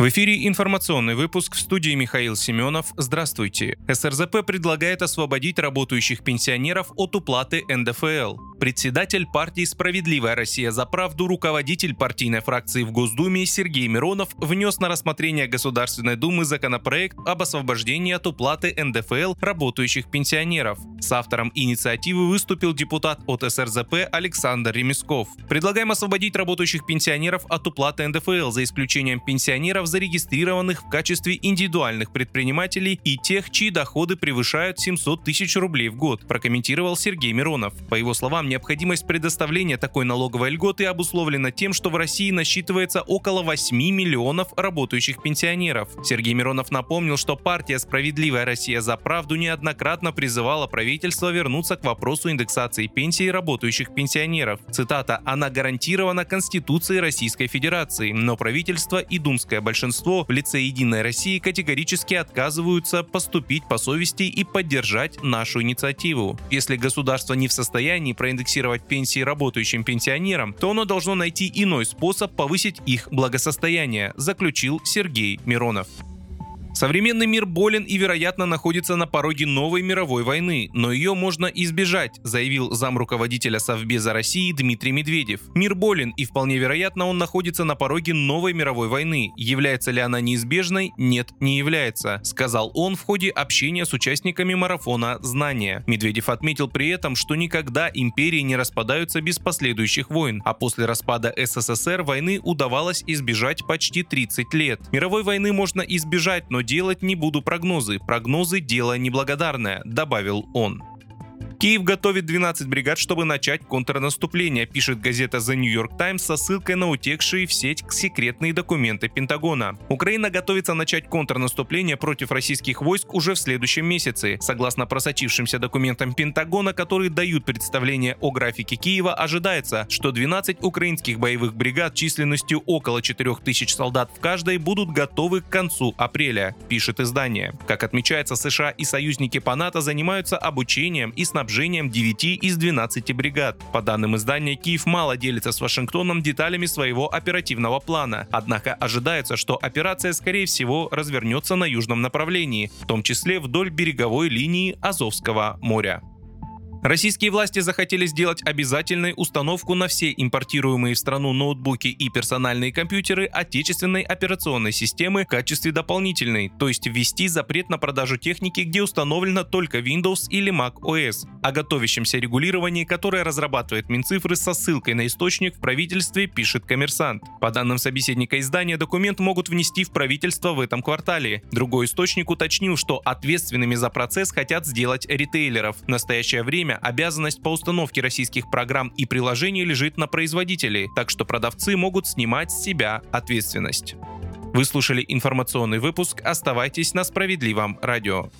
В эфире информационный выпуск в студии Михаил Семенов. Здравствуйте. СРЗП предлагает освободить работающих пенсионеров от уплаты НДФЛ. Председатель партии «Справедливая Россия за правду», руководитель партийной фракции в Госдуме Сергей Миронов внес на рассмотрение Государственной Думы законопроект об освобождении от уплаты НДФЛ работающих пенсионеров. С автором инициативы выступил депутат от СРЗП Александр Ремесков. Предлагаем освободить работающих пенсионеров от уплаты НДФЛ за исключением пенсионеров, зарегистрированных в качестве индивидуальных предпринимателей и тех, чьи доходы превышают 700 тысяч рублей в год, прокомментировал Сергей Миронов. По его словам, необходимость предоставления такой налоговой льготы обусловлена тем, что в России насчитывается около 8 миллионов работающих пенсионеров. Сергей Миронов напомнил, что партия «Справедливая Россия за правду» неоднократно призывала правительство вернуться к вопросу индексации пенсий работающих пенсионеров. Цитата «Она гарантирована Конституцией Российской Федерации, но правительство и думское большинство большинство в лице «Единой России» категорически отказываются поступить по совести и поддержать нашу инициативу. Если государство не в состоянии проиндексировать пенсии работающим пенсионерам, то оно должно найти иной способ повысить их благосостояние, заключил Сергей Миронов. Современный мир болен и, вероятно, находится на пороге новой мировой войны, но ее можно избежать, заявил зам руководителя Совбеза России Дмитрий Медведев. Мир болен и, вполне вероятно, он находится на пороге новой мировой войны. Является ли она неизбежной? Нет, не является, сказал он в ходе общения с участниками марафона «Знания». Медведев отметил при этом, что никогда империи не распадаются без последующих войн, а после распада СССР войны удавалось избежать почти 30 лет. Мировой войны можно избежать, но делать не буду прогнозы. Прогнозы – дело неблагодарное», – добавил он. Киев готовит 12 бригад, чтобы начать контрнаступление, пишет газета The New York Times со ссылкой на утекшие в сеть секретные документы Пентагона. Украина готовится начать контрнаступление против российских войск уже в следующем месяце. Согласно просочившимся документам Пентагона, которые дают представление о графике Киева, ожидается, что 12 украинских боевых бригад численностью около 4000 солдат в каждой будут готовы к концу апреля, пишет издание. Как отмечается, США и союзники по НАТО занимаются обучением и снабжением снабжением 9 из 12 бригад. По данным издания, Киев мало делится с Вашингтоном деталями своего оперативного плана. Однако ожидается, что операция, скорее всего, развернется на южном направлении, в том числе вдоль береговой линии Азовского моря. Российские власти захотели сделать обязательной установку на все импортируемые в страну ноутбуки и персональные компьютеры отечественной операционной системы в качестве дополнительной, то есть ввести запрет на продажу техники, где установлена только Windows или Mac OS, о готовящемся регулировании, которое разрабатывает Минцифры со ссылкой на источник в правительстве, пишет коммерсант. По данным собеседника издания, документ могут внести в правительство в этом квартале. Другой источник уточнил, что ответственными за процесс хотят сделать ритейлеров. В настоящее время время обязанность по установке российских программ и приложений лежит на производителей, так что продавцы могут снимать с себя ответственность. Вы слушали информационный выпуск. Оставайтесь на справедливом радио.